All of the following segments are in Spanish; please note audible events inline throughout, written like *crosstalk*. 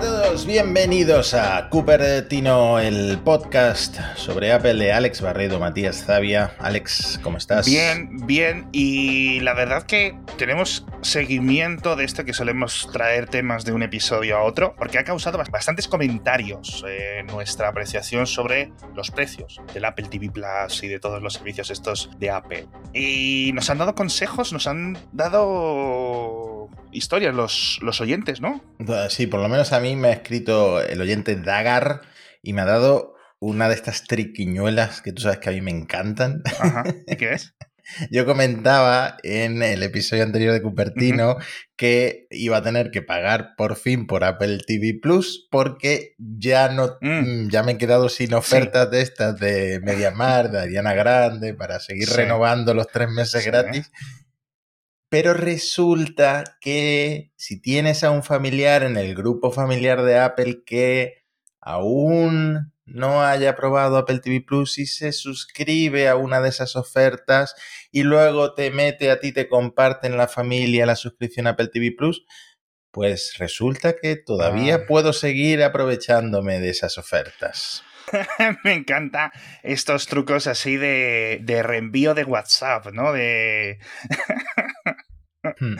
a todos, bienvenidos a Cupertino, el podcast sobre Apple de Alex Barredo, Matías Zavia. Alex, ¿cómo estás? Bien, bien. Y la verdad que tenemos seguimiento de esto que solemos traer temas de un episodio a otro, porque ha causado bastantes comentarios en nuestra apreciación sobre los precios del Apple TV Plus y de todos los servicios estos de Apple. Y nos han dado consejos, nos han dado historias los, los oyentes, ¿no? Sí, por lo menos a mí me ha escrito el oyente Dagar y me ha dado una de estas triquiñuelas que tú sabes que a mí me encantan. Ajá. *laughs* ¿Y qué es? Yo comentaba en el episodio anterior de Cupertino que iba a tener que pagar por fin por Apple TV Plus porque ya no mm. ya me he quedado sin ofertas de estas de Mediamar, de Ariana Grande para seguir renovando los tres meses gratis. Pero resulta que si tienes a un familiar en el grupo familiar de Apple que aún no haya probado Apple TV Plus y se suscribe a una de esas ofertas y luego te mete a ti, te comparte en la familia la suscripción a Apple TV Plus, pues resulta que todavía ah. puedo seguir aprovechándome de esas ofertas. *laughs* Me encanta estos trucos así de, de reenvío de WhatsApp, ¿no? De... *laughs* Hmm.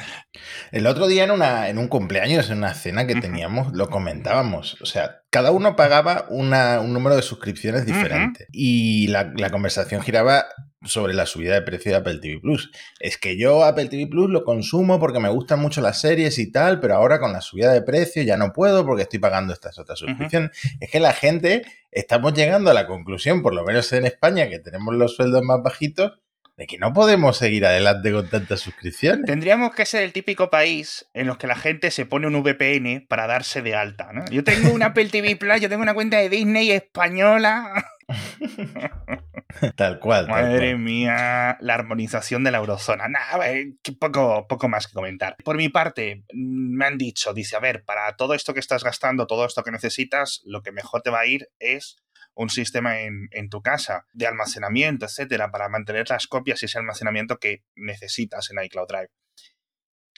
El otro día en, una, en un cumpleaños, en una cena que teníamos, lo comentábamos. O sea, cada uno pagaba un número de suscripciones diferente. Y la, la, conversación giraba sobre la subida de precio de Apple TV Plus. Es que yo Apple TV Plus lo consumo porque me gustan mucho las series y tal, pero ahora con la subida de precio ya no puedo porque estoy pagando estas otras suscripciones. Es que la gente, estamos llegando a la conclusión, por lo menos en España, que tenemos los sueldos más bajitos, de que no podemos seguir adelante con tantas suscripciones. Tendríamos que ser el típico país en los que la gente se pone un VPN para darse de alta, ¿no? Yo tengo un Apple TV Plus, yo tengo una cuenta de Disney española. *laughs* tal cual. Madre mía, la armonización de la eurozona. Nada, poco, poco más que comentar. Por mi parte, mm, me han dicho, dice, a ver, para todo esto que estás gastando, todo esto que necesitas, lo que mejor te va a ir es un sistema en, tu casa de almacenamiento, etcétera, para mantener las copias y ese almacenamiento que necesitas en iCloud Drive.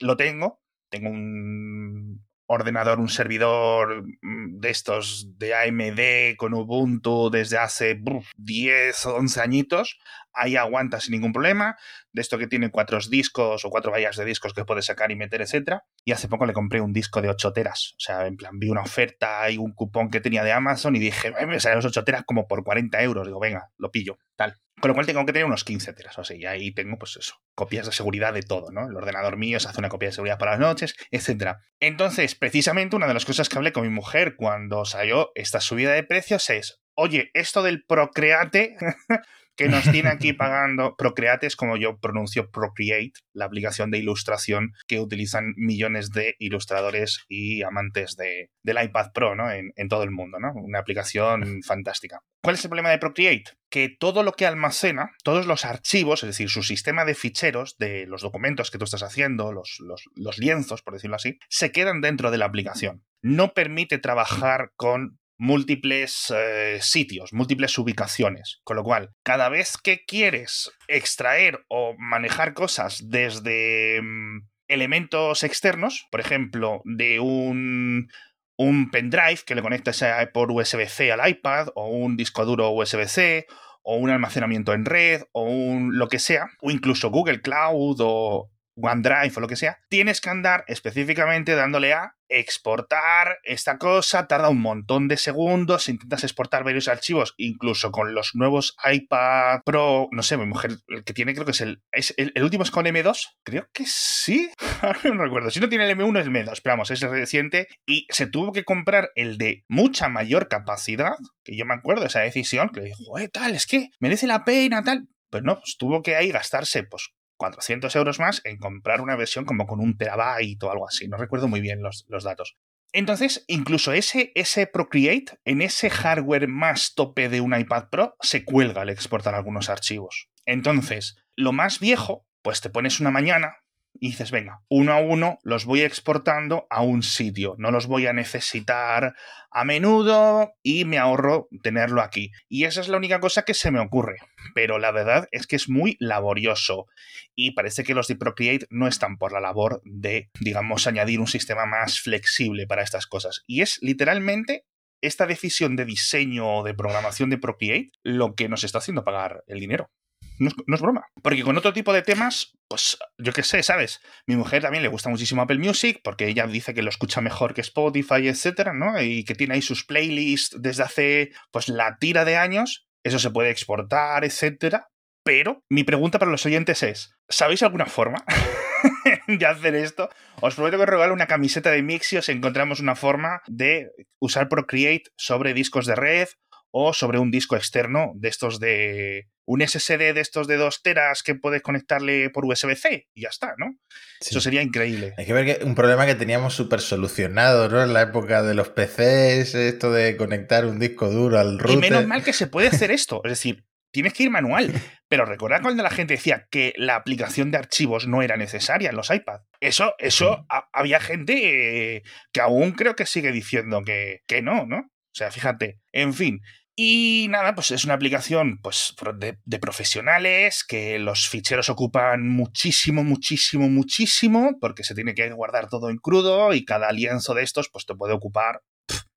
Lo tengo, tengo un ordenador, un servidor mm, de estos de AMD con Ubuntu desde hace 10 o 11 añitos, ahí aguanta sin ningún problema, de esto que tiene cuatro discos o cuatro vallas de discos que puedes sacar y meter, etcétera. Y hace poco le compré un disco de 8 teras, o sea, en plan, vi una oferta y un cupón que tenía de Amazon y dije, me salen los 8 teras como por 40 euros, digo, venga, lo pillo, tal. Con lo cual tengo que tener unos 15 teras o así, y ahí tengo, pues eso, copias de seguridad de todo, ¿no? El ordenador mío se hace una copia de seguridad para las noches, etcétera. Entonces, precisamente una de las cosas que hablé con mi mujer cuando salió esta subida de precios es, oye, esto del Procreate *laughs* que nos tiene aquí *laughs* pagando Procreate, es como yo pronuncio Procreate, la aplicación de ilustración que utilizan millones de ilustradores y amantes de, del iPad Pro ¿no? en, en todo el mundo, ¿no? Una aplicación *laughs* fantástica. ¿Cuál es el problema de Procreate? Que todo lo que almacena, todos los archivos, es decir, su sistema de ficheros de los documentos que tú estás haciendo, los, los, los lienzos, por decirlo así, se quedan dentro de la aplicación. No permite trabajar con múltiples eh, sitios, múltiples ubicaciones. Con lo cual, cada vez que quieres extraer o manejar cosas desde mm, elementos externos, por ejemplo, de un, un pendrive que le conectas por USB-C al iPad, o un disco duro USB-C, o un almacenamiento en red, o un lo que sea, o incluso Google Cloud o OneDrive o lo que sea, tienes que andar específicamente dándole a exportar esta cosa, tarda un montón de segundos, intentas exportar varios archivos, incluso con los nuevos iPad Pro, no sé, mi mujer, el que tiene creo que es el, el, último es con M2, creo que sí, *laughs* no recuerdo, si no tiene el M1 es el M2, pero vamos, es reciente. Y se tuvo que comprar el de mucha mayor capacidad, que yo me acuerdo de esa decisión, que le dijo, eh, tal, es que merece la pena, tal, pues no, pues tuvo que ahí gastarse pues 400 euros más en comprar una versión como con un terabyte o algo así. No recuerdo muy bien los, datos. Entonces, incluso ese, ese Procreate, en ese hardware más tope de un iPad Pro, se cuelga al exportar algunos archivos. Entonces, lo más viejo, pues te pones una mañana, y dices, venga, uno a uno los voy exportando a un sitio, no los voy a necesitar a menudo y me ahorro tenerlo aquí. Y esa es la única cosa que se me ocurre, pero la verdad es que es muy laborioso y parece que los de Procreate no están por la labor de, digamos, añadir un sistema más flexible para estas cosas. Y es literalmente esta decisión de diseño o de programación de Procreate lo que nos está haciendo pagar el dinero. No es, broma. Porque con otro tipo de temas, pues yo qué sé, ¿sabes? Mi mujer también le gusta muchísimo Apple Music porque ella dice que lo escucha mejor que Spotify, etcétera, ¿no? Y que tiene ahí sus playlists desde hace, pues, la tira de años. Eso se puede exportar, etcétera. Pero mi pregunta para los oyentes es: ¿sabéis alguna forma *laughs* de hacer esto? Os prometo que os regalo una camiseta de Mixio si encontramos una forma de usar Procreate sobre discos de red o sobre un disco externo de estos de un SSD de estos de 2 teras que puedes conectarle por USB-C y ya está, ¿no? Eso sería increíble. Hay que ver que un problema que teníamos súper solucionado, ¿no? En la época de los PCs, esto de conectar un disco duro al router. Y menos mal que se puede hacer esto, es decir, tienes que ir manual. Pero recordad cuando la gente decía que la aplicación de archivos no era necesaria en los iPads. Eso, eso, había gente eh, que aún creo que sigue diciendo que, que no, ¿no? O sea, fíjate. En fin, y nada, pues es una aplicación pues, de, profesionales que los ficheros ocupan muchísimo, muchísimo, muchísimo, porque se tiene que guardar todo en crudo y cada lienzo de estos pues, te puede ocupar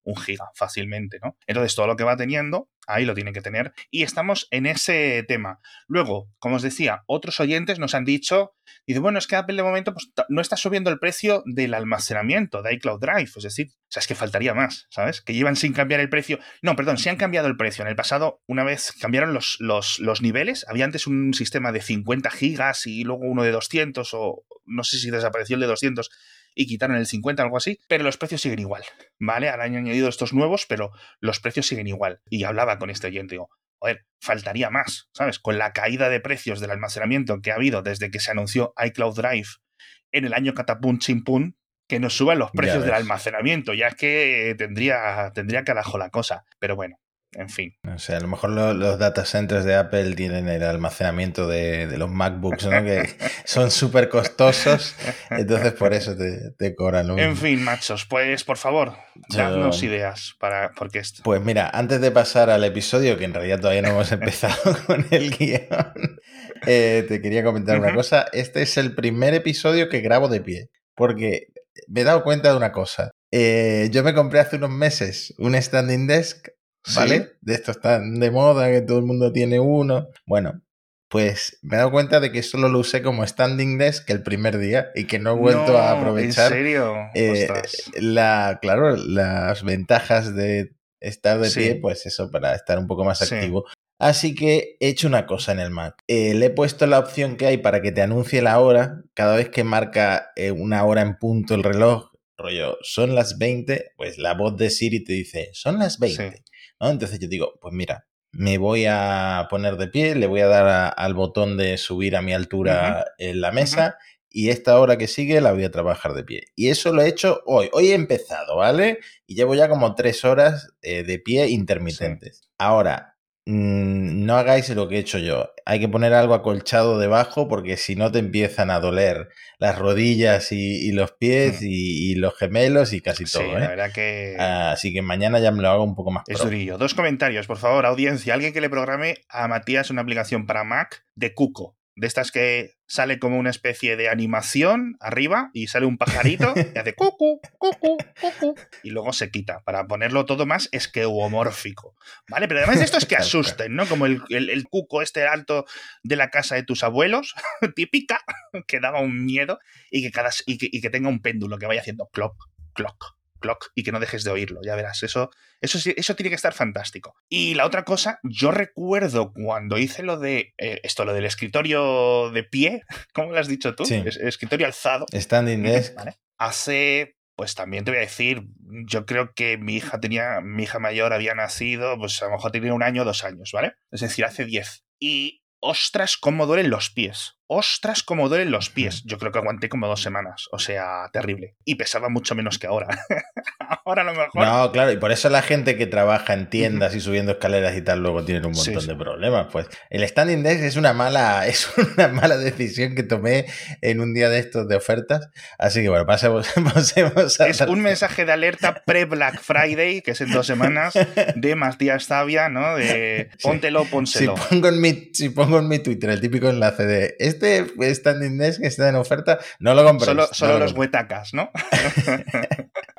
un giga fácilmente, ¿no? Entonces todo lo que va teniendo, ahí lo tiene que tener. Y estamos en ese tema. Luego, como os decía, otros oyentes nos han dicho, dice, bueno, es que Apple de momento pues, no está subiendo el precio del almacenamiento de iCloud Drive, es decir, o sea, es que faltaría más, ¿sabes? Que llevan sin cambiar el precio. No, perdón, sí han cambiado el precio. En el pasado, una vez cambiaron los, los, los niveles, había antes un sistema de 50 gigas y luego uno de 200 o no sé si desapareció el de 200 y quitaron el 50, algo así, pero los precios siguen igual, ¿vale? Ahora han añadido estos nuevos, pero los precios siguen igual. Y hablaba con este oyente, digo, joder, faltaría más, ¿sabes? Con la caída de precios del almacenamiento que ha habido desde que se anunció iCloud Drive en el año catapum chimpum, que nos suban los precios del almacenamiento, ya es que tendría, tendría carajo la cosa. Pero bueno, en fin. O sea, a lo mejor los, data centers de Apple tienen el almacenamiento de, los MacBooks, ¿no? que *laughs* son súper costosos, entonces por eso te, cobran En fin, machos, pues por favor, dadnos ideas para porque esto. Pues mira, antes de pasar al episodio, que en realidad todavía no hemos *laughs* empezado con el guion, *laughs* eh, te quería comentar una cosa. Este es el primer episodio que grabo de pie, porque me he dado cuenta de una cosa. Eh, yo me compré hace unos meses un standing desk ¿vale? De estos están de moda, que todo el mundo tiene uno. Bueno, pues me he dado cuenta de que solo lo usé como standing desk el primer día y que no he vuelto a aprovechar. ¿En serio? Eh, la, claro, las ventajas de estar de pie, pues eso, para estar un poco más activo. Así que he hecho una cosa en el Mac. Eh, le he puesto la opción que hay para que te anuncie la hora. Cada vez que marca eh, una hora en punto el reloj, rollo, son las 20, pues la voz de Siri te dice, son las 20. Entonces yo digo, pues mira, me voy a poner de pie, le voy a dar al botón de subir a mi altura en la mesa y esta hora que sigue la voy a trabajar de pie. Y eso lo he hecho hoy. Hoy he empezado, ¿vale? Y llevo ya como tres horas eh, de pie intermitentes. Ahora, no hagáis lo que he hecho yo. Hay que poner algo acolchado debajo porque si no te empiezan a doler las rodillas y, los pies mm. y, los gemelos y casi todo. ¿eh? la verdad que... Así que mañana ya me lo hago un poco más. Es durillo. Dos comentarios, por favor, audiencia. Alguien que le programe a Matías una aplicación para Mac de Cuco de estas que sale como una especie de animación arriba y sale un pajarito *laughs* y hace cucu, cucu, cucu y luego se quita para ponerlo todo más esqueuomórfico, ¿vale? Pero además de esto es que *laughs* asusten, ¿no? Como el, el, cuco este alto de la casa de tus abuelos, *laughs* típica, que daba un miedo y que, cada, y que, y que tenga un péndulo que vaya haciendo clock, clock, clock y que no dejes de oírlo, ya verás, eso, eso, eso tiene que estar fantástico. Y la otra cosa, yo recuerdo cuando hice lo de, eh, esto, lo del escritorio de pie, *laughs* ¿cómo lo has dicho tú? escritorio alzado. Standing desk. Hace, pues también te voy a decir, yo creo que mi hija tenía, mi hija mayor había nacido, pues a lo mejor tenía un año o dos años, ¿vale? Es decir, hace diez. Y ostras, cómo duelen los pies. Ostras, cómo duelen los pies. Yo creo que aguanté como dos semanas. O sea, terrible. Y pesaba mucho menos que ahora. *laughs* Ahora a lo mejor. No, claro, y por eso la gente que trabaja en tiendas y subiendo escaleras y tal luego tiene un montón de problemas. Pues el standing desk es una mala, *laughs* es una mala decisión que tomé en un día de estos de ofertas. Así que bueno, pasemos, *laughs* pasemos a. Es un mensaje de alerta pre-Black Friday, que es en dos semanas, de Matías Zavia, ¿no? De póntelo, pónselo. Si pongo, en mi, si pongo en mi Twitter el típico enlace de este standing desk que está en oferta, no lo compréis. Solo, solo los huetacas, ¿no? *laughs*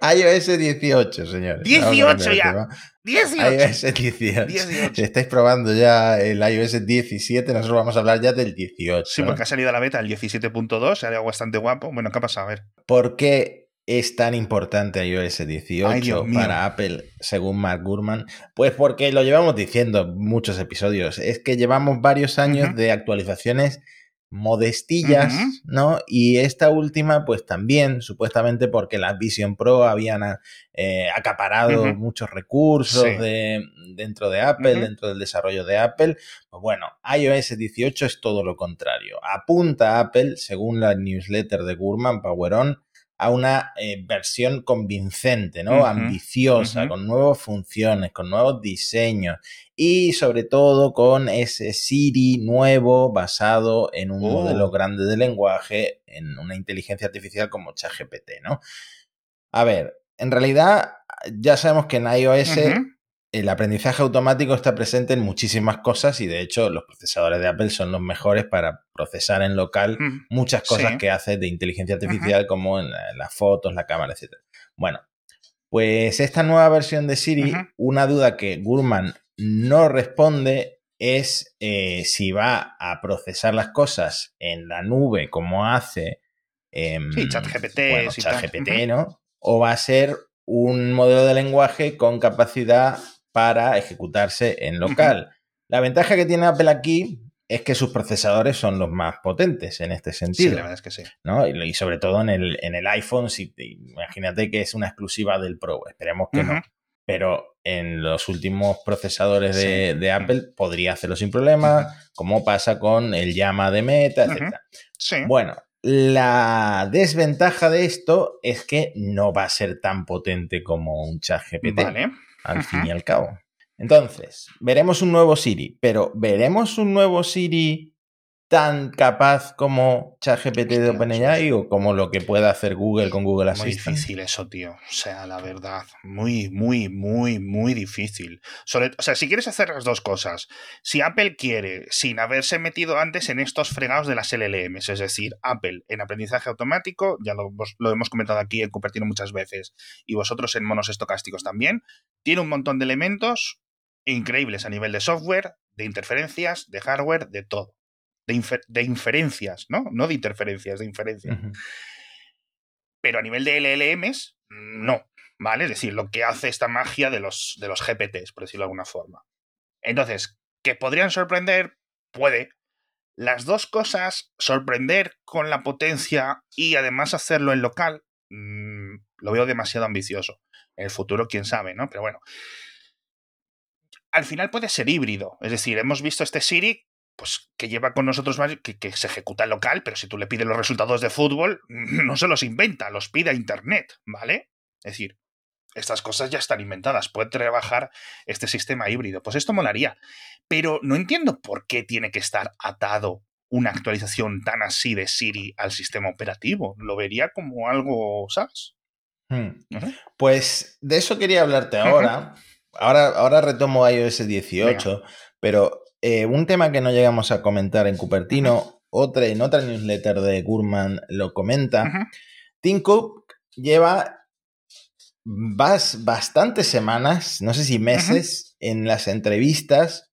iOS 18, señores. 18 ya. 18. iOS 18. Si estáis probando ya el iOS 17, nosotros vamos a hablar ya del 18. Sí, porque ha salido a la beta el 17.2, se algo bastante guapo. Bueno, ¿qué ha pasado? A ver. ¿Por qué es tan importante iOS 18 para Apple, según Mark Gurman? Pues porque lo llevamos diciendo muchos episodios. Es que llevamos varios años de actualizaciones modestillas, ¿no? Y esta última, pues también, supuestamente porque las Vision Pro habían eh, acaparado muchos recursos de, dentro de Apple, dentro del desarrollo de Apple. Pues bueno, iOS 18 es todo lo contrario. Apunta Apple, según la newsletter de Gurman, Power On, a una eh, versión convincente, ¿no? Ambiciosa, con nuevas funciones, con nuevos diseños y sobre todo con ese Siri nuevo basado en un modelo oh. grande de lenguaje, en una inteligencia artificial como ChatGPT, ¿no? A ver, en realidad ya sabemos que en iOS el aprendizaje automático está presente en muchísimas cosas y de hecho los procesadores de Apple son los mejores para procesar en local muchas cosas que hace de inteligencia artificial como en, las fotos, la cámara, etc. Bueno, pues esta nueva versión de Siri, una duda que Gurman no responde es eh, si va a procesar las cosas en la nube como hace em, ChatGPT, ChatGPT, ¿no? O va a ser un modelo de lenguaje con capacidad para ejecutarse en local. La ventaja que tiene Apple aquí es que sus procesadores son los más potentes en este sentido. Sí, la verdad es que sí. ¿no? Y, sobre todo en el, en el iPhone, si imagínate que es una exclusiva del Pro, esperemos que no. Pero en los últimos procesadores de, Apple podría hacerlo sin problema, como pasa con el llama de Meta, etc. Sí. Bueno, la desventaja de esto es que no va a ser tan potente como un chat GPT. Vale al fin y al cabo. Entonces, veremos un nuevo Siri, pero ¿veremos un nuevo Siri tan capaz como ChatGPT de OpenAI o como lo que pueda hacer Google con Google Assistant? Muy difícil eso, tío. O sea, la verdad, muy, muy, muy, muy difícil. o sea, si quieres hacer las dos cosas, si Apple quiere, sin haberse metido antes en estos fregados de las LLMs, es decir, Apple en aprendizaje automático, ya lo, lo hemos comentado aquí en Cupertino muchas veces, y vosotros en monos estocásticos también, tiene un montón de elementos increíbles a nivel de software, de interferencias, de hardware, de todo de, inferencias, ¿no? No de interferencias, de inferencias. Pero a nivel de LLMs, no, ¿vale? Es decir, lo que hace esta magia de los, de los GPTs, por decirlo de alguna forma. Entonces, ¿que podrían sorprender? Puede. Las dos cosas, sorprender con la potencia y además hacerlo en local, mm, lo veo demasiado ambicioso. En el futuro, quién sabe, ¿no? Pero bueno. Al final puede ser híbrido. Es decir, hemos visto este Siri pues que lleva con nosotros que, que, se ejecuta en local, pero si tú le pides los resultados de fútbol, *clears throat* no se los inventa, los pide a internet, ¿vale? Es decir, estas cosas ya están inventadas, puede trabajar este sistema híbrido. Pues esto molaría. Pero no entiendo por qué tiene que estar atado una actualización tan así de Siri al sistema operativo. Lo vería como algo, ¿sabes? Hmm. Pues de eso quería hablarte ahora. ahora, ahora retomo iOS 18, pero eh, un tema que no llegamos a comentar en Cupertino, otra, en otra newsletter de Gurman lo comenta. Tim Cook lleva bastantes semanas, no sé si meses, en las entrevistas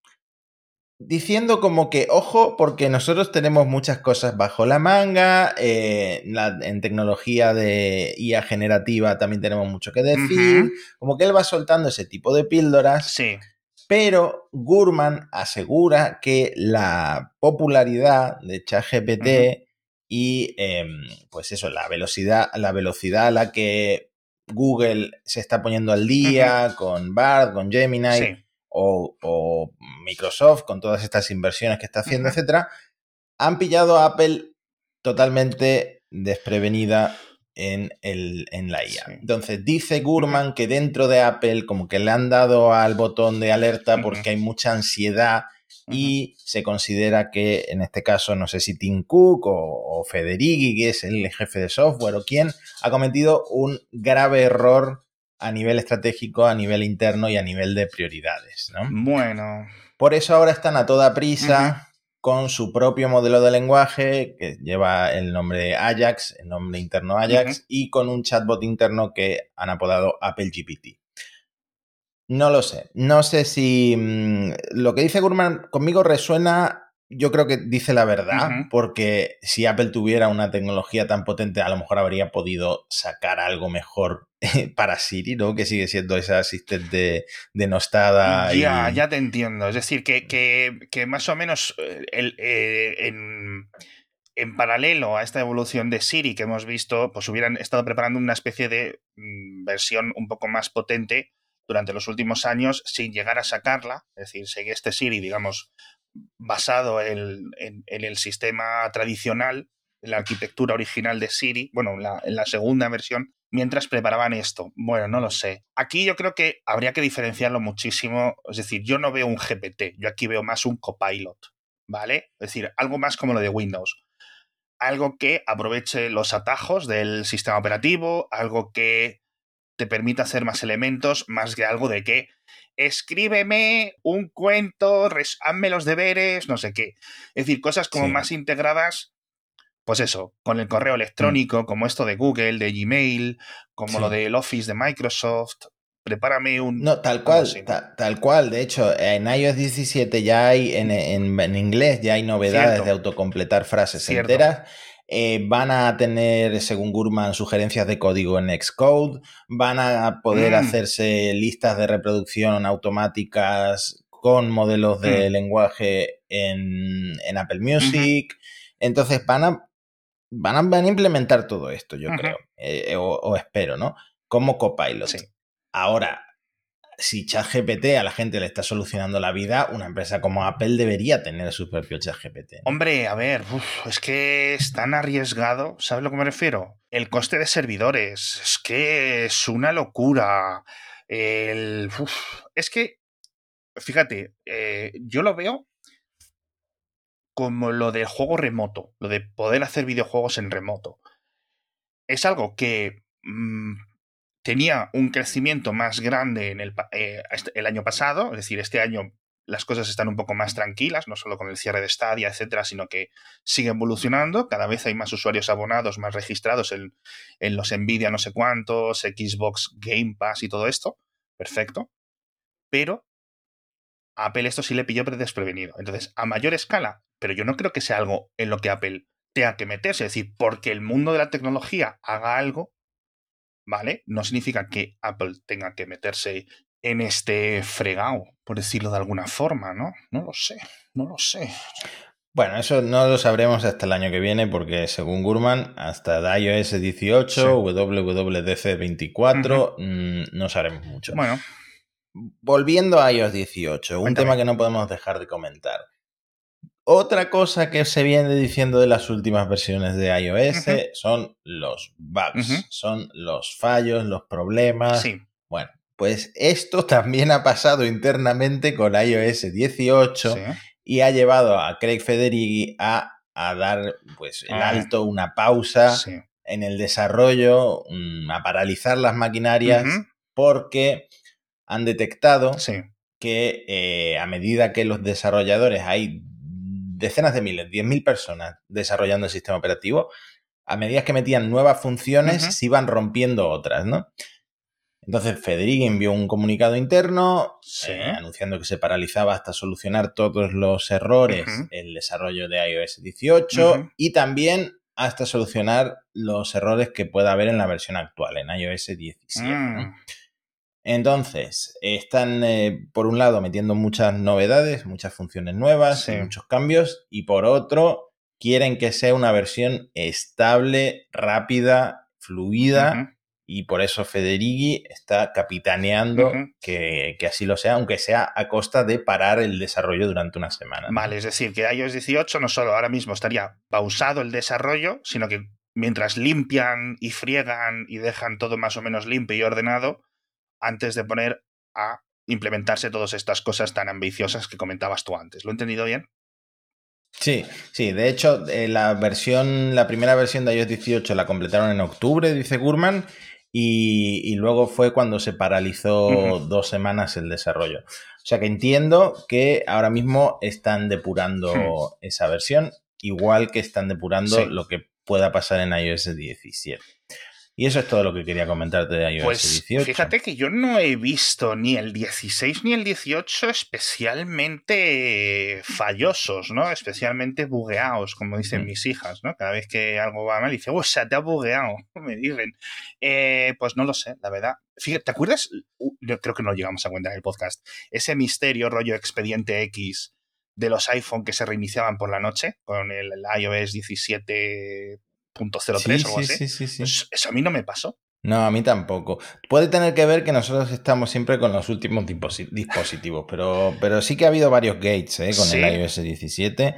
diciendo como que, ojo, porque nosotros tenemos muchas cosas bajo la manga, eh, en tecnología de IA generativa también tenemos mucho que decir, como que él va soltando ese tipo de píldoras. Sí pero Gurman asegura que la popularidad de ChatGPT y em, pues eso, la velocidad, la velocidad a la que Google se está poniendo al día con Bard, con Gemini o, Microsoft con todas estas inversiones que está haciendo, etcétera, han pillado a Apple totalmente desprevenida en, el, en la IA. Entonces, dice Gurman que dentro de Apple como que le han dado al botón de alerta porque hay mucha ansiedad y se considera que en este caso, no sé si Tim Cook o, o Federighi, que es el jefe de software o quién, ha cometido un grave error a nivel estratégico, a nivel interno y a nivel de prioridades. ¿no? Bueno. Por eso ahora están a toda prisa con su propio modelo de lenguaje que lleva el nombre Ajax, el nombre interno Ajax, y con un chatbot interno que han apodado Apple GPT. No lo sé. No sé si mm, lo que dice Gurman conmigo resuena yo creo que dice la verdad, porque si Apple tuviera una tecnología tan potente, a lo mejor habría podido sacar algo mejor para Siri, ¿no? Que sigue siendo esa asistente denostada. Ya, ya te entiendo. Es decir, que, que, más o menos eh, el, eh, en, en, paralelo a esta evolución de Siri que hemos visto, pues hubieran estado preparando una especie de mm, versión un poco más potente durante los últimos años sin llegar a sacarla. Es decir, sigue este Siri, digamos, basado en, el sistema tradicional, en la arquitectura original de Siri, bueno, en la, segunda versión, mientras preparaban esto. Bueno, no lo sé. Aquí yo creo que habría que diferenciarlo muchísimo. Es decir, yo no veo un GPT, yo aquí veo más un copilot, ¿vale? Es decir, algo más como lo de Windows. Algo que aproveche los atajos del sistema operativo, algo que te permita hacer más elementos, más que algo de que escríbeme un cuento, hazme los deberes, no sé qué. Es decir, cosas como más integradas, pues eso, con el correo electrónico, mm. como esto de Google, de Gmail, como lo del Office de Microsoft. Prepárame un. No, tal cual, tal cual. De hecho, en iOS 17 ya hay, en, en, inglés ya hay novedades de autocompletar frases enteras. Eh, van a tener, según Gurman, sugerencias de código en Xcode, van a poder mm. hacerse listas de reproducción automáticas con modelos de mm. lenguaje en, Apple Music. Entonces van a, van a, van, a, implementar todo esto, yo creo, eh, o, espero, ¿no? Como copilot. Ahora, si ChatGPT a la gente le está solucionando la vida, una empresa como Apple debería tener su propio ChatGPT. Hombre, a ver, es que es tan arriesgado, ¿sabes a lo que me refiero? El coste de servidores, es que es una locura. El, es que, fíjate, eh, yo lo veo como lo del juego remoto, lo de poder hacer videojuegos en remoto. Es algo que... Mm, tenía un crecimiento más grande en el, eh, este, el, año pasado, es decir, este año las cosas están un poco más tranquilas, no solo con el cierre de Stadia, etcétera, sino que sigue evolucionando. Cada vez hay más usuarios abonados, más registrados en, en los Nvidia no sé cuántos, Xbox Game Pass y todo esto. Perfecto. Pero a Apple esto sí le pilló desprevenido. Entonces, a mayor escala, pero yo no creo que sea algo en lo que Apple tenga que meterse. Es decir, porque el mundo de la tecnología haga algo, ¿vale? No significa que Apple tenga que meterse en este fregado, por decirlo de alguna forma, ¿no? No lo sé, no lo sé. Bueno, eso no lo sabremos hasta el año que viene porque según Gurman, hasta iOS 18, WWDC 24, no sabremos mucho. Bueno. Volviendo a iOS 18, un tema que no podemos dejar de comentar. Otra cosa que se viene diciendo de las últimas versiones de iOS son los bugs, son los fallos, los problemas. Sí. Bueno, pues esto *laughs* también ha pasado internamente con iOS 18 y ha llevado a Craig Federighi a, dar pues el ah. alto, una pausa en el desarrollo, a paralizar las maquinarias porque han detectado que eh, a medida que los desarrolladores hay decenas de miles, 10.000 personas desarrollando el sistema operativo, a medida que metían nuevas funciones, se iban rompiendo otras, ¿no? Entonces Federico envió un comunicado interno eh, anunciando que se paralizaba hasta solucionar todos los errores en el desarrollo de iOS 18 y también hasta solucionar los errores que pueda haber en la versión actual, en iOS 17. Entonces, están eh, por un lado metiendo muchas novedades, muchas funciones nuevas, muchos cambios, y por otro, quieren que sea una versión estable, rápida, fluida, y por eso Federighi está capitaneando que, así lo sea, aunque sea a costa de parar el desarrollo durante una semana. Vale, es decir, que iOS 18 no solo ahora mismo estaría pausado el desarrollo, sino que mientras limpian y friegan y dejan todo más o menos limpio y ordenado, antes de poner a implementarse todas estas cosas tan ambiciosas que comentabas tú antes. ¿Lo he entendido bien? Sí, sí, de hecho, eh, la versión, la primera versión de iOS 18 la completaron en octubre, dice Gurman, y, luego fue cuando se paralizó dos semanas el desarrollo. O sea que entiendo que ahora mismo están depurando hmm. esa versión, igual que están depurando lo que pueda pasar en iOS 17. Y eso es todo lo que quería comentarte de iOS pues, 18. Fíjate que yo no he visto ni el 16 ni el 18 especialmente fallosos, ¿no? Especialmente bugueados, como dicen mm. mis hijas, ¿no? Cada vez que algo va mal, dice, ¡oh, se te ha bugueado! *laughs* Me dicen. Eh, pues no lo sé, la verdad. Fíjate, ¿te acuerdas? Yo creo que no llegamos a cuenta en el podcast. Ese misterio rollo expediente X de los iPhone que se reiniciaban por la noche con el iOS 17 .03 o algo así. Sí, sí, pues eso a mí no me pasó. No, a mí tampoco. Puede tener que ver que nosotros estamos siempre con los últimos dispositivos, pero, pero sí que ha habido varios gates ¿eh? con el iOS 17.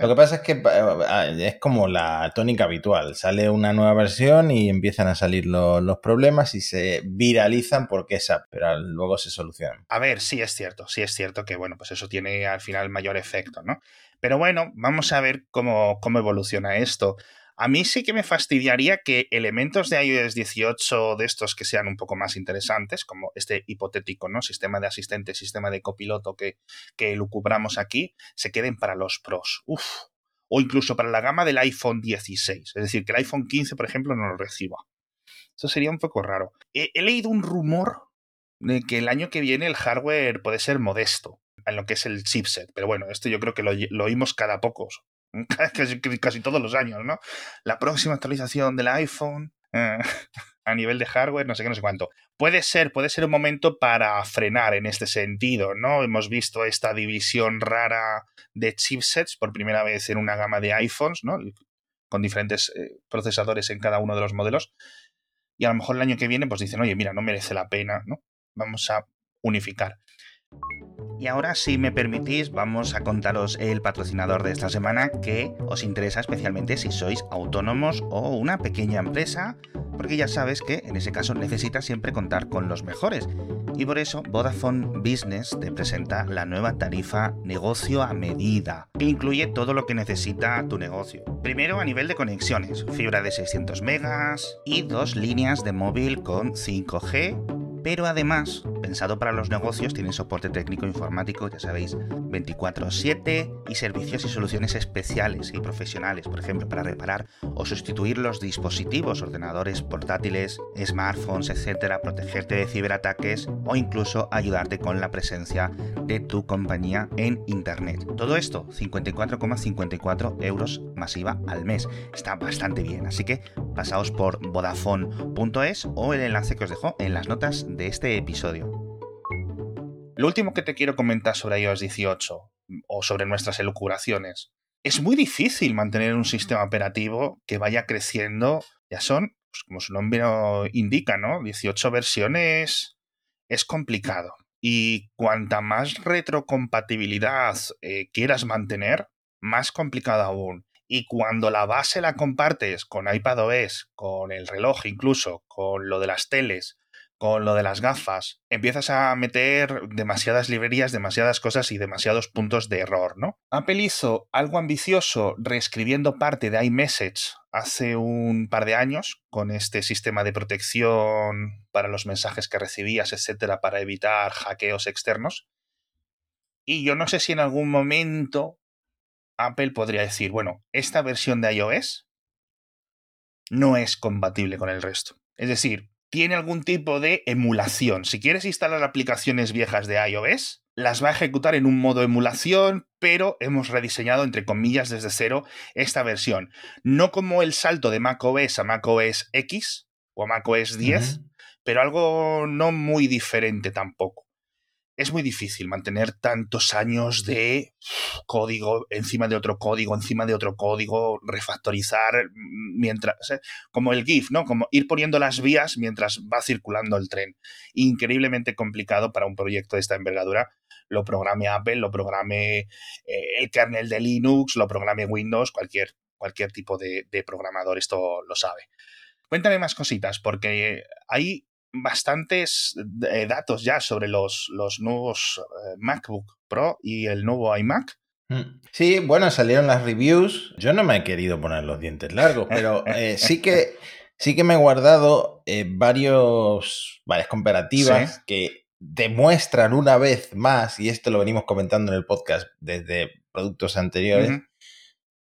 Lo que pasa es que eh, es como la tónica habitual. Sale una nueva versión y empiezan a salir los, problemas y se viralizan porque esa, pero luego se solucionan. A ver, sí es cierto, sí es cierto que bueno, pues eso tiene al final mayor efecto, ¿no? Pero bueno, vamos a ver cómo, cómo evoluciona esto. A mí sí que me fastidiaría que elementos de iOS 18 de estos que sean un poco más interesantes, como este hipotético, ¿no? Sistema de asistente, sistema de copiloto que, que lucubramos aquí, se queden para los pros. Uf. O incluso para la gama del iPhone 16. Es decir, que el iPhone 15, por ejemplo, no lo reciba. Eso sería un poco raro. He, leído un rumor de que el año que viene el hardware puede ser modesto en lo que es el chipset. Pero bueno, esto yo creo que lo, lo oímos cada pocos. *laughs* casi, todos los años, ¿no? La próxima actualización del iPhone eh, *laughs* a nivel de hardware, no sé qué, no sé cuánto. Puede ser, puede ser un momento para frenar en este sentido, ¿no? Hemos visto esta división rara de chipsets por primera vez en una gama de iPhones, ¿no? Con diferentes eh, procesadores en cada uno de los modelos. Y a lo mejor el año que viene, pues dicen, oye, mira, no merece la pena, ¿no? Vamos a unificar. Y ahora, si me permitís, vamos a contaros el patrocinador de esta semana que os interesa especialmente si sois autónomos o una pequeña empresa, porque ya sabes que en ese caso necesitas siempre contar con los mejores. Y por eso Vodafone Business te presenta la nueva tarifa negocio a medida, que incluye todo lo que necesita tu negocio. Primero a nivel de conexiones, fibra de 600 megas y dos líneas de móvil con 5G pero además, pensado para los negocios, tiene soporte técnico informático, ya sabéis, 24/7 y servicios y soluciones especiales y profesionales, por ejemplo, para reparar o sustituir los dispositivos, ordenadores portátiles, smartphones, etcétera, protegerte de ciberataques o incluso ayudarte con la presencia de tu compañía en internet. Todo esto 54,54 euros masiva al mes. Está bastante bien, así que pasaos por vodafone.es o el enlace que os dejo en las notas de este episodio. Lo último que te quiero comentar sobre iOS 18 o sobre nuestras elucubraciones. Es muy difícil mantener un sistema operativo que vaya creciendo. Ya son, pues, como su nombre indica, ¿no? 18 versiones es complicado. Y cuanta más retrocompatibilidad eh, quieras mantener, más complicado aún. Y cuando la base la compartes con iPadOS, con el reloj incluso, con lo de las teles, con lo de las gafas, empiezas a meter demasiadas librerías, demasiadas cosas y demasiados puntos de error, ¿no? Apple hizo algo ambicioso reescribiendo parte de iMessage hace un par de años con este sistema de protección para los mensajes que recibías, etcétera, para evitar hackeos externos. Y yo no sé si en algún momento Apple podría decir, bueno, esta versión de iOS no es compatible con el resto. Es decir, tiene algún tipo de emulación. Si quieres instalar aplicaciones viejas de iOS, las va a ejecutar en un modo emulación, pero hemos rediseñado, entre comillas, desde cero esta versión. No como el salto de macOS a macOS X o a macOS 10, pero algo no muy diferente tampoco es muy difícil mantener tantos años de código encima de otro código, encima de otro código, refactorizar mientras, como el GIF, ¿no? Como ir poniendo las vías mientras va circulando el tren. Increíblemente complicado para un proyecto de esta envergadura. Lo programe Apple, lo programe eh, el kernel de Linux, lo programe Windows, cualquier cualquier tipo de, programador esto lo sabe. Cuéntame más cositas, porque hay bastantes eh, datos ya sobre los, los nuevos eh, MacBook Pro y el nuevo iMac. Mm. Sí, bueno, salieron las reviews. Yo no me he querido poner los dientes largos, pero eh, sí que *laughs* sí que me he guardado varios, varias comparativas que demuestran una vez más, y esto lo venimos comentando en el podcast desde productos anteriores,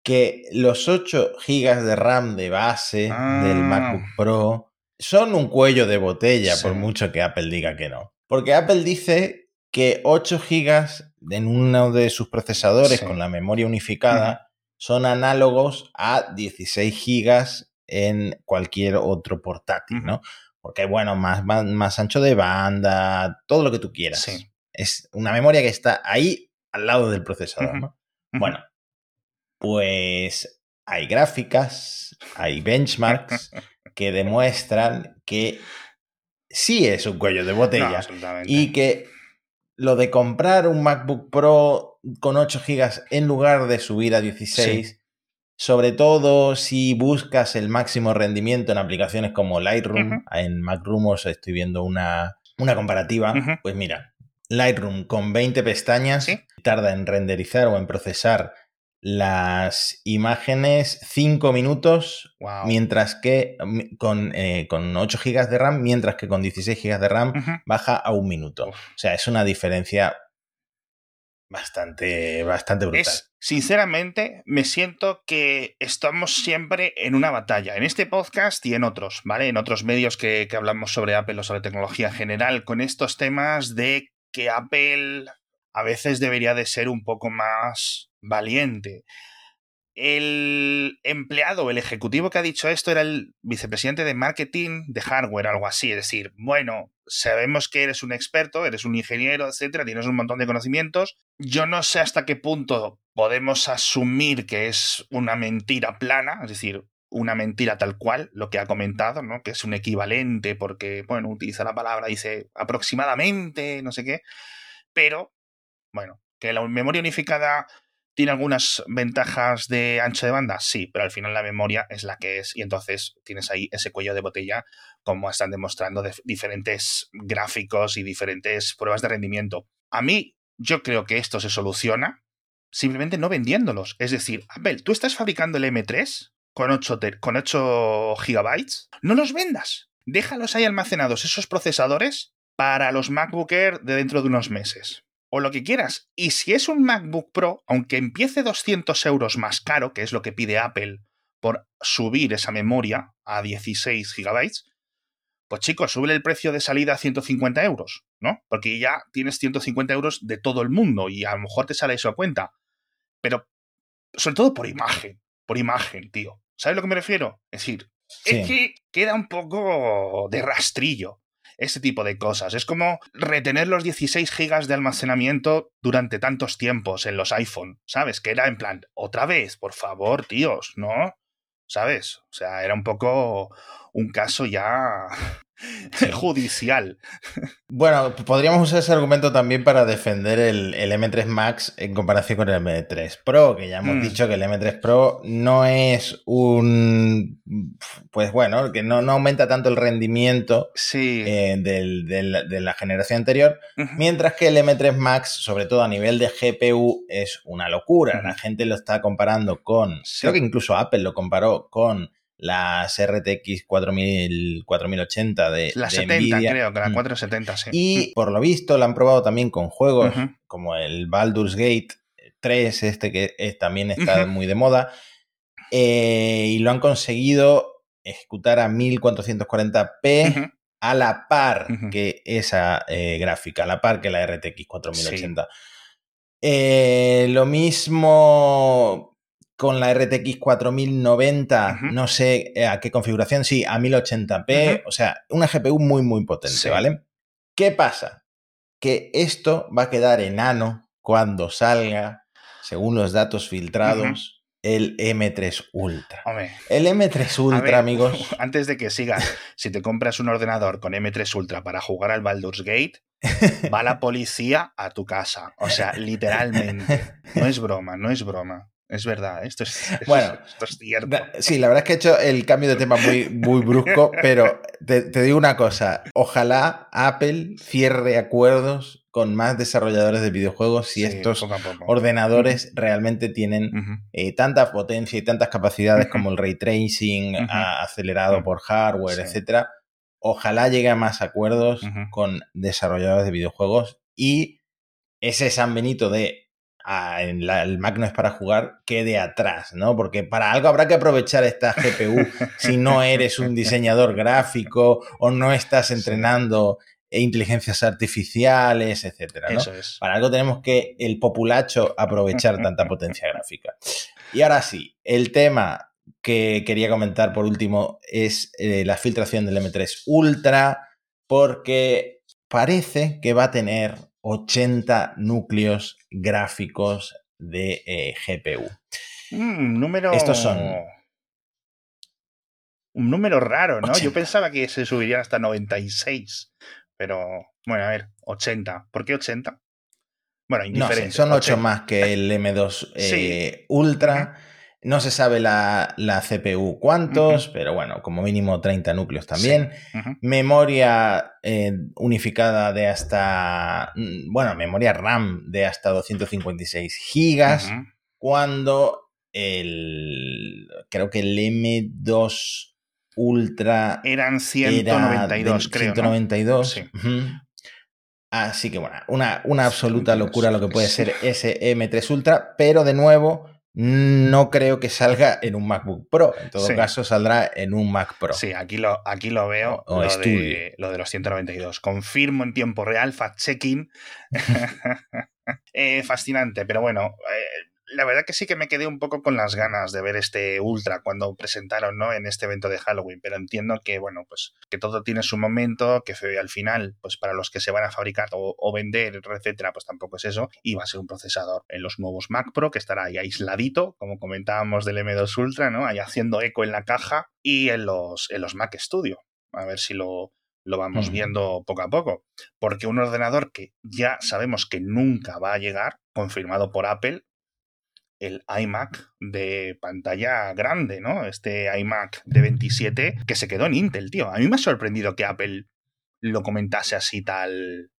que los 8 GB de RAM de base del ah. MacBook Pro son un cuello de botella, por mucho que Apple diga que no. Porque Apple dice que 8 GB en uno de sus procesadores con la memoria unificada son análogos a 16 GB en cualquier otro portátil, ¿no? Porque, bueno, más, más, ancho de banda, todo lo que tú quieras. Es una memoria que está ahí al lado del procesador, ¿no? Bueno, pues hay gráficas, hay benchmarks *laughs* que demuestran que sí es un cuello de botella y que lo de comprar un MacBook Pro con 8 GB en lugar de subir a 16, sobre todo si buscas el máximo rendimiento en aplicaciones como Lightroom, en MacRoom os estoy viendo una, una comparativa, pues mira, Lightroom con 20 pestañas tarda en renderizar o en procesar las imágenes 5 minutos, mientras que con, eh, con, 8 GB de RAM, mientras que con 16 GB de RAM baja a un minuto. O sea, es una diferencia bastante, bastante brutal. sinceramente, me siento que estamos siempre en una batalla, en este podcast y en otros, ¿vale? En otros medios que, que hablamos sobre Apple o sobre tecnología en general, con estos temas de que Apple a veces debería de ser un poco más valiente. El empleado, el ejecutivo que ha dicho esto era el vicepresidente de marketing de hardware, algo así. Es decir, bueno, sabemos que eres un experto, eres un ingeniero, etcétera, tienes un montón de conocimientos. Yo no sé hasta qué punto podemos asumir que es una mentira plana, es decir, una mentira tal cual, lo que ha comentado, ¿no? Que es un equivalente porque, bueno, utiliza la palabra, dice aproximadamente, no sé qué. Pero, bueno, que la memoria unificada ¿Tiene algunas ventajas de ancho de banda? Sí, pero al final la memoria es la que es y entonces tienes ahí ese cuello de botella como están demostrando diferentes gráficos y diferentes pruebas de rendimiento. A mí yo creo que esto se soluciona simplemente no vendiéndolos. Es decir, Apple, tú estás fabricando el M3 con 8, con 8 gigabytes, no los vendas. Déjalos ahí almacenados esos procesadores para los MacBook Air de dentro de unos meses o lo que quieras. Y si es un MacBook Pro, aunque empiece 200 euros más caro, que es lo que pide Apple por subir esa memoria a 16 GB, pues chicos, sube el precio de salida a 150 euros, ¿no? Porque ya tienes 150 euros de todo el mundo y a lo mejor te sale eso a cuenta. Pero sobre todo por imagen, por imagen, tío. ¿Sabes a lo que me refiero? Es decir, es que queda un poco de rastrillo ese tipo de cosas. Es como retener los 16 gigas de almacenamiento durante tantos tiempos en los iPhone, ¿sabes? Que era en plan, otra vez, por favor, tíos, ¿no? ¿Sabes? O sea, era un poco un caso ya *laughs* judicial. Bueno, podríamos usar ese argumento también para defender el, M3 Max en comparación con el M3 Pro, que ya hemos mm. dicho que el M3 Pro no es un, pues bueno, que no, aumenta tanto el rendimiento eh, de la generación anterior, mientras que el M3 Max, sobre todo a nivel de GPU, es una locura. La gente lo está comparando con, creo que incluso Apple lo comparó con las RTX 4000, 4080 de, la 70, creo, que la 470, mm. sí. Y por lo visto la han probado también con juegos como el Baldur's Gate 3, este que también está muy de moda, eh, y lo han conseguido ejecutar a 1440p a la par que esa eh, gráfica, a la par que la RTX 4080. Eh, lo mismo con la RTX 4090, no sé eh, a qué configuración, sí, a 1080p, o sea, una GPU muy, muy potente, ¿vale? ¿Qué pasa? Que esto va a quedar enano cuando salga, según los datos filtrados, el M3 Ultra. El M3 Ultra, amigos. *laughs* Antes de que sigas, si te compras un ordenador con M3 Ultra para jugar al Baldur's Gate, va la policía a tu casa. O sea, literalmente. *laughs* No es broma, no es broma. Es verdad, esto es, *laughs* bueno, esto es cierto. Sí, la verdad es que he hecho el cambio de tema muy, muy brusco, *laughs* pero te, digo una cosa, ojalá Apple cierre acuerdos con más desarrolladores de videojuegos si estos ordenadores realmente tienen eh, tanta potencia y tantas capacidades como el ray tracing acelerado por hardware, etcétera. Ojalá llegue a más acuerdos con desarrolladores de videojuegos y ese San Benito de el Mac no es para jugar, quede atrás, ¿no? Porque para algo habrá que aprovechar esta GPU *laughs* si no eres un diseñador gráfico o no estás entrenando inteligencias artificiales, etcétera. Eso es. Para algo tenemos que el populacho aprovechar tanta potencia gráfica. Y ahora sí, el tema que quería comentar por último es eh, la filtración del M3 Ultra, porque parece que va a tener 80 núcleos gráficos de eh, GPU. Un mm, número. Estos son. Un número raro, ¿no? Yo pensaba que se subirían hasta 96. Pero, bueno, a ver, 80. ¿Por qué 80? Bueno, indiferente. son 8 más que el M2 eh, Ultra. No se sabe la, CPU cuántos, pero bueno, como mínimo 30 núcleos también. Memoria eh, unificada de hasta, mm, bueno, memoria RAM de hasta 256 gigas, cuando el, creo que el M2 Ultra... Eran 192, creo. 192. Así que bueno, una, una absoluta locura lo que puede ser ese M3 Ultra, pero de nuevo no creo que salga en un MacBook Pro. En todo caso, saldrá en un Mac Pro. Sí, aquí lo, aquí lo veo. O, lo, de, lo, de, los 192. Confirmo en tiempo real, fact-checking. *laughs* Eh, fascinante, pero bueno, eh, la verdad que sí que me quedé un poco con las ganas de ver este Ultra cuando presentaron, ¿no? En este evento de Halloween, pero entiendo que, bueno, pues que todo tiene su momento, que al final, pues para los que se van a fabricar o, vender, etcétera, pues tampoco es eso, y va a ser un procesador en los nuevos Mac Pro que estará ahí aisladito, como comentábamos del M2 Ultra, ¿no? Ahí haciendo eco en la caja y en los, en los Mac Studio. A ver si lo, lo vamos viendo poco a poco. Porque un ordenador que ya sabemos que nunca va a llegar, confirmado por Apple, el iMac de pantalla grande, ¿no? Este iMac de 27 que se quedó en Intel, tío. A mí me ha sorprendido que Apple lo comentase así tal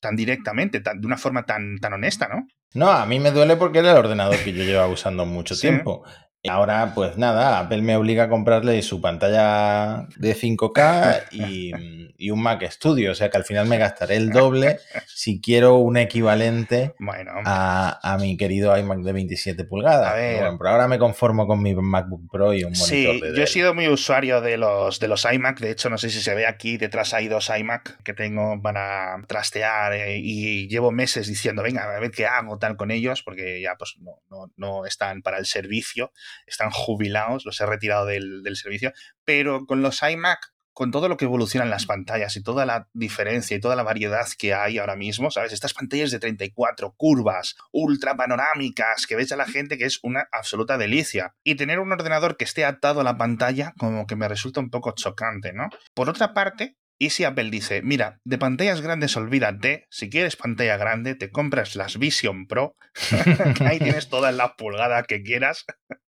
tan directamente, de una forma tan, tan honesta, ¿no? No, a mí me duele porque era el ordenador que yo llevaba usando mucho tiempo. Ahora, pues nada, Apple me obliga a comprarle su pantalla de 5K y, un Mac Studio. O sea que al final me gastaré el doble si quiero un equivalente a, mi querido iMac de 27 pulgadas. Bueno, pero ahora me conformo con mi MacBook Pro y un monitor sí, yo he sido muy usuario de los, de los iMac. De hecho, no sé si se ve aquí, detrás hay dos iMac que tengo para trastear eh, y llevo meses diciendo, venga, a ver qué hago tal con ellos, porque ya pues no, no, no están para el servicio están jubilados, los he retirado del, servicio, pero con los iMac con todo lo que evolucionan las pantallas y toda la diferencia y toda la variedad que hay ahora mismo, ¿sabes? Estas pantallas de 34 curvas, ultra panorámicas, que ves a la gente que es una absoluta delicia. Y tener un ordenador que esté atado a la pantalla como que me resulta un poco chocante, ¿no? Por otra parte, y si Apple dice, mira, de pantallas grandes olvídate, si quieres pantalla grande, te compras las Vision Pro, *laughs* ahí tienes toda la pulgada que quieras,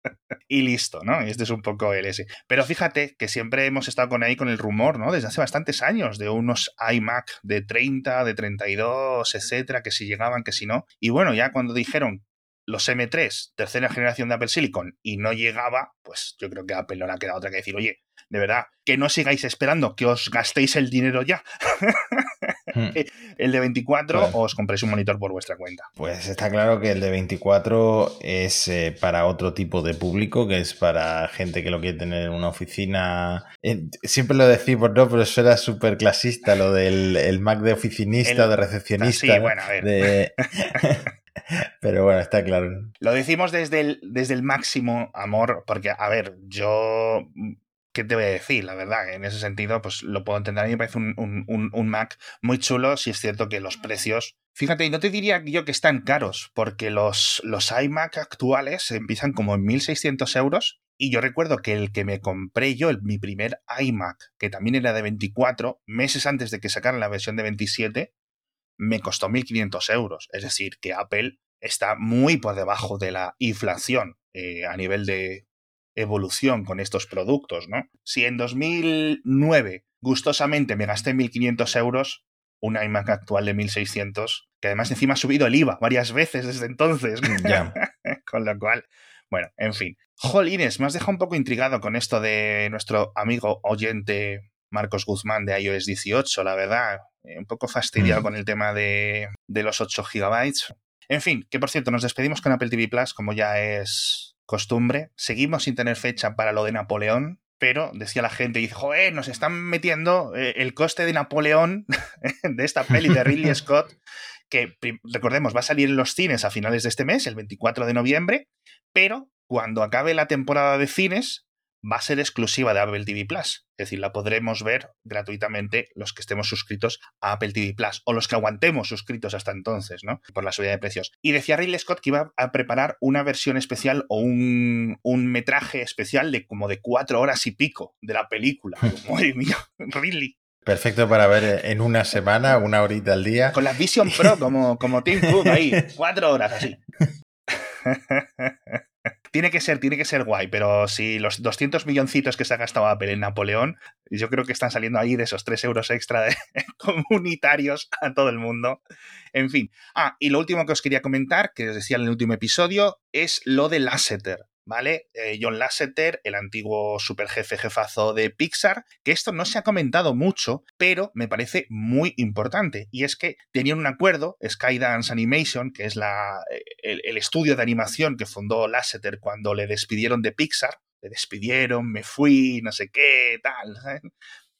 *laughs* y listo, ¿no? Este es un poco el ese. Pero fíjate que siempre hemos estado con ahí con el rumor, ¿no? Desde hace bastantes años, de unos iMac de 30, de 32, etcétera, que si llegaban, que si no. Y bueno, ya cuando dijeron los M3, tercera generación de Apple Silicon, y no llegaba, pues yo creo que Apple no le ha quedado otra que decir, oye, de verdad, que no sigáis esperando, que os gastéis el dinero ya. *laughs* Hmm. el de 24 o os compréis un monitor por vuestra cuenta. Pues está claro que el de 24 es eh, para otro tipo de público, que es para gente que lo quiere tener en una oficina. Eh, siempre lo decimos, ¿no? Pero eso era súper clasista, lo del Mac de oficinista o de recepcionista. Sí, bueno, a ver. *laughs* Pero bueno, está claro. Lo decimos desde el, desde el máximo amor, porque, a ver, yo ¿qué te voy a decir? La verdad, en ese sentido, pues lo puedo entender. A mí me parece un, Mac muy chulo, si es cierto que los precios. Fíjate, y no te diría yo que están caros, porque los, los iMac actuales empiezan como en 1.600 euros. Y yo recuerdo que el que me compré yo, el, mi primer iMac, que también era de 24, meses antes de que sacaran la versión de 27, me costó 1.500 euros. Es decir, que Apple está muy por debajo de la inflación eh, a nivel de evolución con estos productos, ¿no? Si en 2009 gustosamente me gasté 1.500 euros, una iMac actual de 1.600, que además encima ha subido el IVA varias veces desde entonces. *laughs* con lo cual, bueno, en fin. Jolines, me has dejado un poco intrigado con esto de nuestro amigo oyente Marcos Guzmán de iOS 18, la verdad. Eh, un poco fastidiado mm. con el tema de, de los 8 gigabytes. En fin, que por cierto, nos despedimos con Apple TV Plus, como ya es costumbre. Seguimos sin tener fecha para lo de Napoleón, pero decía la gente, dice, joder, nos están metiendo eh, el coste de Napoleón *laughs* de esta peli de Ridley *laughs* Scott, que recordemos va a salir en los cines a finales de este mes, el 24 de noviembre, pero cuando acabe la temporada de cines va a ser exclusiva de Apple TV Plus. Es decir, la podremos ver gratuitamente los que estemos suscritos a Apple TV Plus o los que aguantemos suscritos hasta entonces, ¿no? Por la subida de precios. Y decía Ridley Scott que iba a preparar una versión especial o un, metraje especial de como de cuatro horas y pico de la película. *laughs* *laughs* Madre mía, Ridley. Perfecto para ver en una semana, *laughs* una horita al día. Con la Vision Pro, como, como Tim Cook ahí, cuatro horas así. Tiene que ser, tiene que ser guay, pero si los 200 milloncitos que se ha gastado Apple en Napoleón, yo creo que están saliendo ahí de esos 3 euros extra de *laughs* comunitarios a todo el mundo. En fin. Ah, y lo último que os quería comentar, que os decía en el último episodio, es lo de Lasseter. ¿Vale? Eh, John Lasseter, el antiguo superjefe jefazo de Pixar, que esto no se ha comentado mucho, pero me parece muy importante. Y es que tenían un acuerdo, Skydance Animation, que es la, eh, el, estudio de animación que fundó Lasseter cuando le despidieron de Pixar, le despidieron, me fui, no sé qué, tal.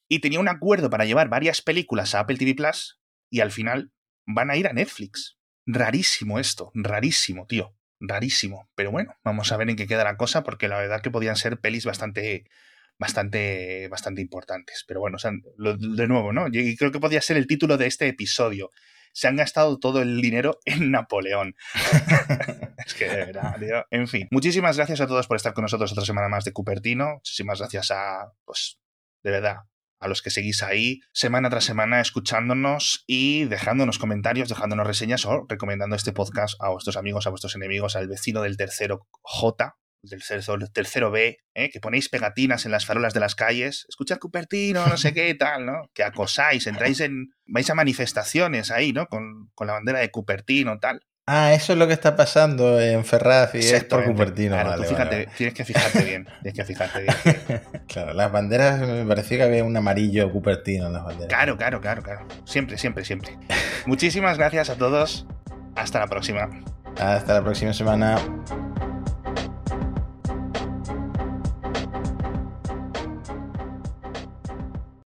Y tenía un acuerdo para llevar varias películas a Apple TV Plus y al final van a ir a Netflix. Rarísimo esto, rarísimo, tío rarísimo. Pero bueno, vamos a ver en qué queda la cosa, porque la verdad que podían ser pelis bastante, bastante, bastante importantes. Pero bueno, de nuevo, ¿no? Y creo que podía ser el título de este episodio. Se han gastado todo el dinero *laughs* en Napoleón. *laughs* es que de verdad, tío. En fin, muchísimas gracias a todos por estar con nosotros otra semana más de Cupertino. Muchísimas gracias a, pues, de verdad, a los que seguís ahí semana tras semana escuchándonos y dejándonos comentarios, dejándonos reseñas o recomendando este podcast a vuestros amigos, a vuestros enemigos, al vecino del tercero J, del tercero, B, ¿eh? que ponéis pegatinas en las farolas de las calles, escuchad Cupertino, no sé qué, tal, ¿no? Que acosáis, entráis en, vais a manifestaciones ahí, ¿no? Con, con la bandera de Cupertino, tal. Ah, eso es lo que está pasando en Ferraz y es por Cupertino. Claro, fíjate, tienes que fijarte bien. Tienes que fijarte bien. *laughs* claro, las banderas me parecía que había un amarillo Cupertino en las banderas. Claro, claro, claro, claro. Siempre, siempre, siempre. Muchísimas gracias a todos. Hasta la próxima. Hasta la próxima semana.